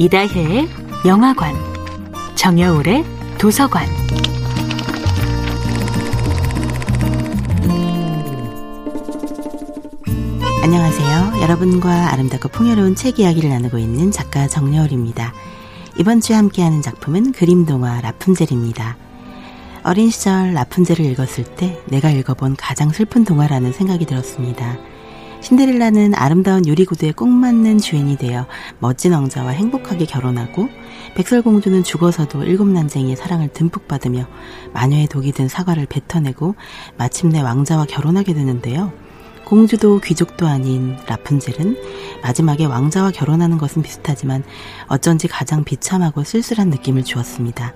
이다혜의 영화관, 정여울의 도서관. 안녕하세요. 여러분과 아름답고 풍요로운 책 이야기를 나누고 있는 작가 정여울입니다. 이번 주에 함께하는 작품은 그림 동화 라푼젤입니다. 어린 시절 라푼젤을 읽었을 때 내가 읽어본 가장 슬픈 동화라는 생각이 들었습니다. 신데렐라는 아름다운 유리구두에 꼭 맞는 주인이 되어 멋진 왕자와 행복하게 결혼하고 백설공주는 죽어서도 일곱 난쟁이의 사랑을 듬뿍 받으며 마녀의 독이 든 사과를 뱉어내고 마침내 왕자와 결혼하게 되는데요. 공주도 귀족도 아닌 라푼젤은 마지막에 왕자와 결혼하는 것은 비슷하지만 어쩐지 가장 비참하고 쓸쓸한 느낌을 주었습니다.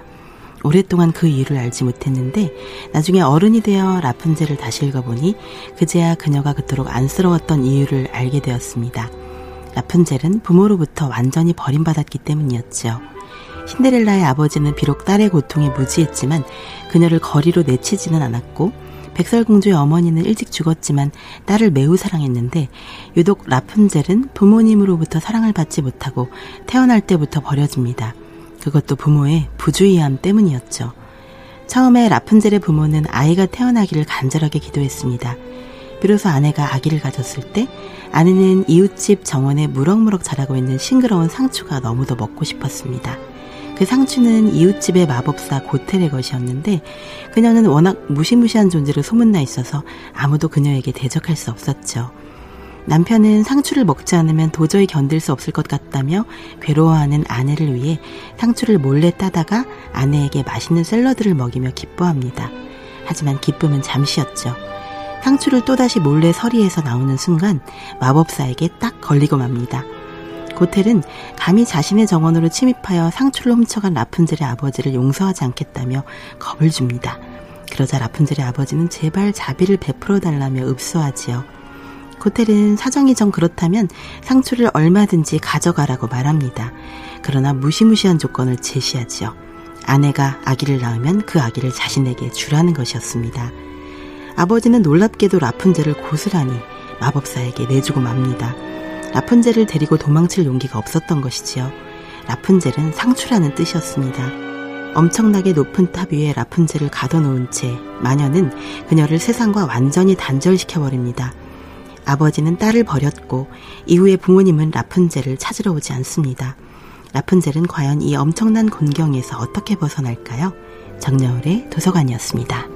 오랫동안 그 이유를 알지 못했는데 나중에 어른이 되어 라푼젤을 다시 읽어보니 그제야 그녀가 그토록 안쓰러웠던 이유를 알게 되었습니다. 라푼젤은 부모로부터 완전히 버림받았기 때문이었죠. 신데렐라의 아버지는 비록 딸의 고통에 무지했지만 그녀를 거리로 내치지는 않았고 백설공주의 어머니는 일찍 죽었지만 딸을 매우 사랑했는데 유독 라푼젤은 부모님으로부터 사랑을 받지 못하고 태어날 때부터 버려집니다. 그것도 부모의 부주의함 때문이었죠. 처음에 라푼젤의 부모는 아이가 태어나기를 간절하게 기도했습니다. 비로소 아내가 아기를 가졌을 때 아내는 이웃집 정원에 무럭무럭 자라고 있는 싱그러운 상추가 너무도 먹고 싶었습니다. 그 상추는 이웃집의 마법사 고텔의 것이었는데 그녀는 워낙 무시무시한 존재로 소문나 있어서 아무도 그녀에게 대적할 수 없었죠. 남편은 상추를 먹지 않으면 도저히 견딜 수 없을 것 같다며 괴로워하는 아내를 위해 상추를 몰래 따다가 아내에게 맛있는 샐러드를 먹이며 기뻐합니다. 하지만 기쁨은 잠시였죠. 상추를 또다시 몰래 서리에서 나오는 순간 마법사에게 딱 걸리고 맙니다. 고텔은 감히 자신의 정원으로 침입하여 상추를 훔쳐간 라푼젤의 아버지를 용서하지 않겠다며 겁을 줍니다. 그러자 라푼젤의 아버지는 제발 자비를 베풀어 달라며 읍소하지요. 고텔은 사정이 정 그렇다면 상추를 얼마든지 가져가라고 말합니다. 그러나 무시무시한 조건을 제시하지요. 아내가 아기를 낳으면 그 아기를 자신에게 주라는 것이었습니다. 아버지는 놀랍게도 라푼젤을 고스란히 마법사에게 내주고 맙니다. 라푼젤을 데리고 도망칠 용기가 없었던 것이지요. 라푼젤은 상추라는 뜻이었습니다. 엄청나게 높은 탑 위에 라푼젤을 가둬놓은 채 마녀는 그녀를 세상과 완전히 단절시켜버립니다. 아버지는 딸을 버렸고 이후에 부모님은 라푼젤을 찾으러 오지 않습니다. 라푼젤은 과연 이 엄청난 곤경에서 어떻게 벗어날까요? 정여울의 도서관이었습니다.